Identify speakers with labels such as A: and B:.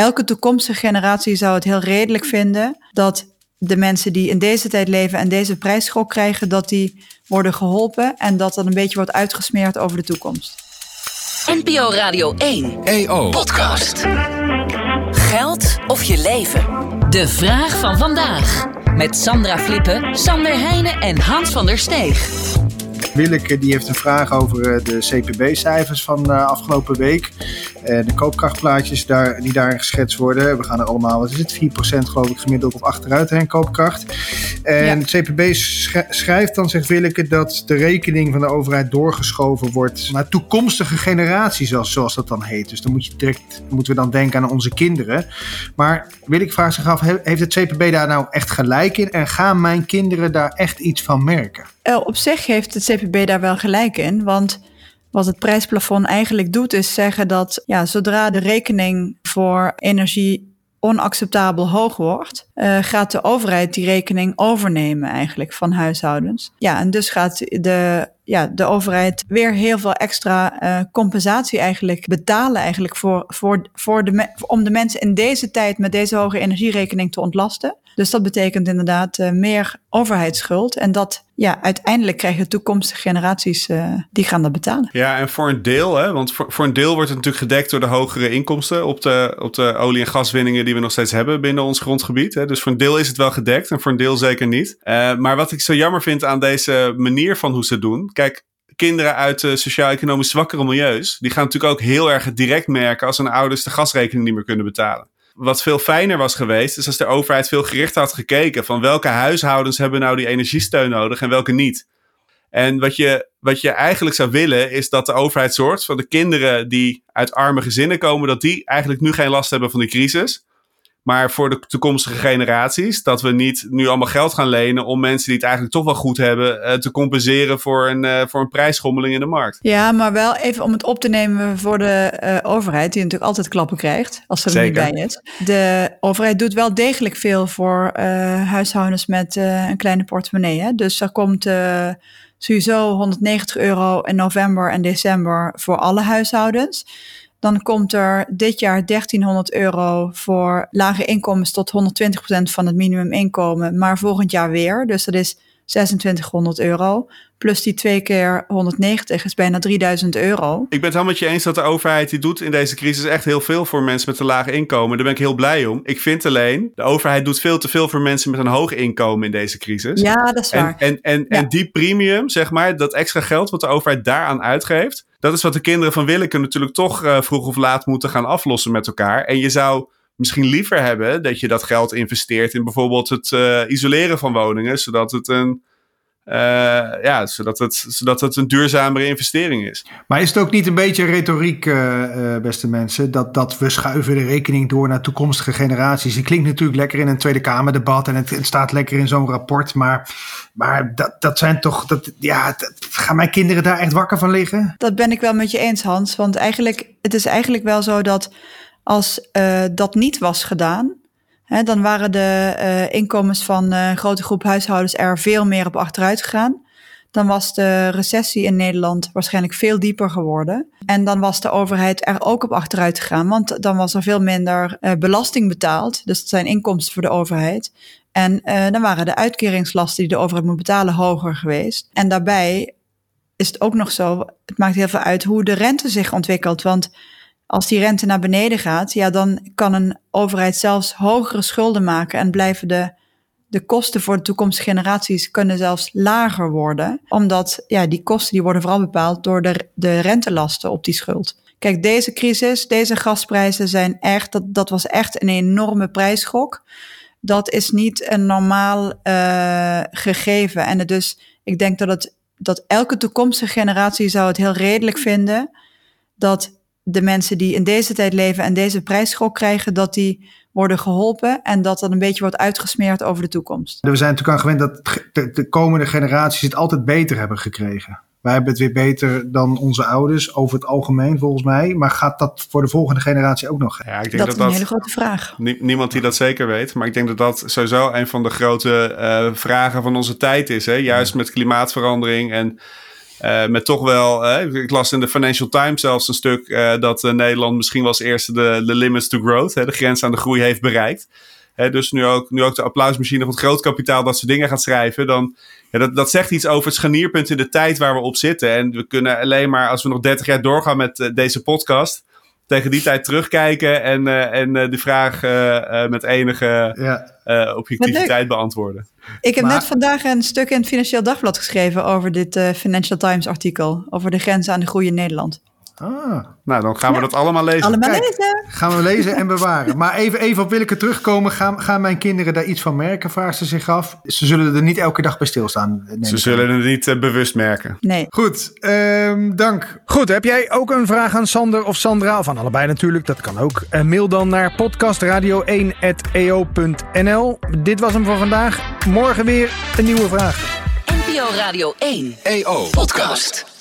A: elke toekomstige generatie zou het heel redelijk vinden dat de mensen die in deze tijd leven en deze prijsschok krijgen, dat die worden geholpen en dat dat een beetje wordt uitgesmeerd over de toekomst.
B: NPO Radio 1
C: EO.
B: podcast. Geld of je leven? De vraag van vandaag. Met Sandra Flippen, Sander Heijnen en Hans van der Steeg.
D: Willeke die heeft een vraag over eh, de CPB-cijfers van uh, afgelopen week. En de koopkrachtplaatjes daar, die daarin geschetst worden. We gaan er allemaal, wat is het, 4% geloof ik gemiddeld op achteruit in koopkracht. En het CPB schrijft dan, zegt Willeke, dat de rekening van de overheid doorgeschoven wordt naar toekomstige generaties, zoals, zoals dat dan heet. Dus dan moet je direct, moeten we dan denken aan onze kinderen. Maar Willeke vraagt zich af, heeft het CPB daar nou echt gelijk in? En gaan mijn kinderen daar echt iets van merken?
A: Op zich heeft het CPB daar wel gelijk in, want wat het prijsplafond eigenlijk doet, is zeggen dat ja, zodra de rekening voor energie onacceptabel hoog wordt, uh, gaat de overheid die rekening overnemen eigenlijk van huishoudens. Ja, en dus gaat de, ja, de overheid weer heel veel extra uh, compensatie eigenlijk betalen eigenlijk voor, voor, voor de, om de mensen in deze tijd met deze hoge energierekening te ontlasten. Dus dat betekent inderdaad uh, meer overheidsschuld. En dat ja, uiteindelijk krijgen toekomstige generaties, uh, die gaan dat betalen.
E: Ja, en voor een deel, hè, want voor, voor een deel wordt het natuurlijk gedekt door de hogere inkomsten op de, op de olie- en gaswinningen die we nog steeds hebben binnen ons grondgebied. Hè. Dus voor een deel is het wel gedekt en voor een deel zeker niet. Uh, maar wat ik zo jammer vind aan deze manier van hoe ze het doen. Kijk, kinderen uit sociaal-economisch zwakkere milieus, die gaan natuurlijk ook heel erg direct merken als hun ouders de gasrekening niet meer kunnen betalen wat veel fijner was geweest, is als de overheid veel gerichter had gekeken van welke huishoudens hebben nou die energiesteun nodig en welke niet. En wat je, wat je eigenlijk zou willen, is dat de overheid zorgt voor de kinderen die uit arme gezinnen komen, dat die eigenlijk nu geen last hebben van die crisis. Maar voor de toekomstige generaties, dat we niet nu allemaal geld gaan lenen om mensen die het eigenlijk toch wel goed hebben, uh, te compenseren voor een, uh, voor een prijsschommeling in de markt.
A: Ja, maar wel even om het op te nemen voor de uh, overheid, die natuurlijk altijd klappen krijgt als ze er Zeker. niet bij is. De overheid doet wel degelijk veel voor huishoudens met een kleine portemonnee. Hè? Dus er komt sowieso 190 euro in november en december voor alle huishoudens. Dan komt er dit jaar 1300 euro voor lage inkomens tot 120% van het minimuminkomen, maar volgend jaar weer. Dus dat is 2600 euro. Plus die twee keer 190 is bijna 3000 euro.
E: Ik ben het helemaal met je eens dat de overheid die doet in deze crisis echt heel veel voor mensen met een laag inkomen. Daar ben ik heel blij om. Ik vind alleen, de overheid doet veel te veel voor mensen met een hoog inkomen in deze crisis.
A: Ja, dat is waar.
E: En, en, en, ja. en die premium, zeg maar, dat extra geld wat de overheid daaraan uitgeeft, dat is wat de kinderen van Willeke natuurlijk toch uh, vroeg of laat moeten gaan aflossen met elkaar. En je zou misschien liever hebben dat je dat geld investeert in bijvoorbeeld het uh, isoleren van woningen, zodat het een. Uh, ja, zodat het, zodat het een duurzamere investering is.
D: Maar is het ook niet een beetje retoriek, uh, beste mensen, dat, dat we schuiven de rekening door naar toekomstige generaties? Die klinkt natuurlijk lekker in een Tweede Kamerdebat en het, het staat lekker in zo'n rapport, maar, maar dat, dat zijn toch, dat, ja, dat, gaan mijn kinderen daar echt wakker van liggen?
A: Dat ben ik wel met je eens, Hans, want eigenlijk, het is eigenlijk wel zo dat als uh, dat niet was gedaan, hè, dan waren de uh, inkomens van een grote groep huishoudens er veel meer op achteruit gegaan. Dan was de recessie in Nederland waarschijnlijk veel dieper geworden. En dan was de overheid er ook op achteruit gegaan, want dan was er veel minder belasting betaald. Dus dat zijn inkomsten voor de overheid. En dan waren de uitkeringslasten die de overheid moet betalen hoger geweest. En daarbij is het ook nog zo, het maakt heel veel uit hoe de rente zich ontwikkelt. Want als die rente naar beneden gaat, ja, dan kan een overheid zelfs hogere schulden maken en blijven de, de kosten voor de toekomstige generaties kunnen zelfs lager worden. Omdat ja, die kosten die worden vooral bepaald door de, de rentelasten op die schuld. Kijk, deze crisis, deze gasprijzen zijn echt, dat, dat was echt een enorme prijsschok. Dat is niet een normaal uh, gegeven. En het dus, ik denk dat, het, dat elke toekomstige generatie zou het heel redelijk vinden dat de mensen die in deze tijd leven en deze prijsschok krijgen, dat die worden geholpen en dat dat een beetje wordt uitgesmeerd over de toekomst.
D: We zijn natuurlijk aan gewend dat de, de komende generaties het altijd beter hebben gekregen. Wij hebben het weer beter dan onze ouders over het algemeen volgens mij. Maar gaat dat voor de volgende generatie ook nog?
A: Ja, ik denk dat, dat is een hele grote vraag.
E: Niemand die dat zeker weet. Maar ik denk dat dat sowieso een van de grote uh, vragen van onze tijd is. Hè? Juist met klimaatverandering en Uh, met toch wel, uh, ik las in de Financial Times zelfs een stuk uh, dat Nederland misschien wel als eerste de, de limits to growth, de grens aan de groei heeft bereikt. dus nu ook, nu ook de applausmachine van het grootkapitaal dat soort dingen gaat schrijven, dan ja, dat, dat zegt iets over het scharnierpunt in de tijd waar we op zitten. En we kunnen alleen maar, als we nog 30 jaar doorgaan met deze podcast, tegen die tijd terugkijken en, uh, en uh, de vraag uh, met enige ja. objectiviteit beantwoorden.
A: Ik heb net vandaag een stuk in het Financieel Dagblad geschreven over dit Financial Times artikel. Over de grenzen aan de groei in Nederland.
E: Ah. Nou, dan gaan we dat allemaal lezen.
A: Allemaal lezen.
D: Gaan we lezen en bewaren. Maar even, even op Willeke terugkomen. Gaan, gaan mijn kinderen daar iets van merken? Vragen ze zich af. Ze zullen er niet elke dag bij stilstaan.
E: Ze zullen het niet uh, bewust merken.
A: Nee.
D: Goed, um, dank. Goed, heb jij ook een vraag aan Sander of Sandra? Van allebei natuurlijk, dat kan ook. Uh, mail dan naar podcastradio1.eo.nl. Dit was hem voor vandaag. Morgen weer een nieuwe vraag.
B: NPO Radio 1 EO Podcast.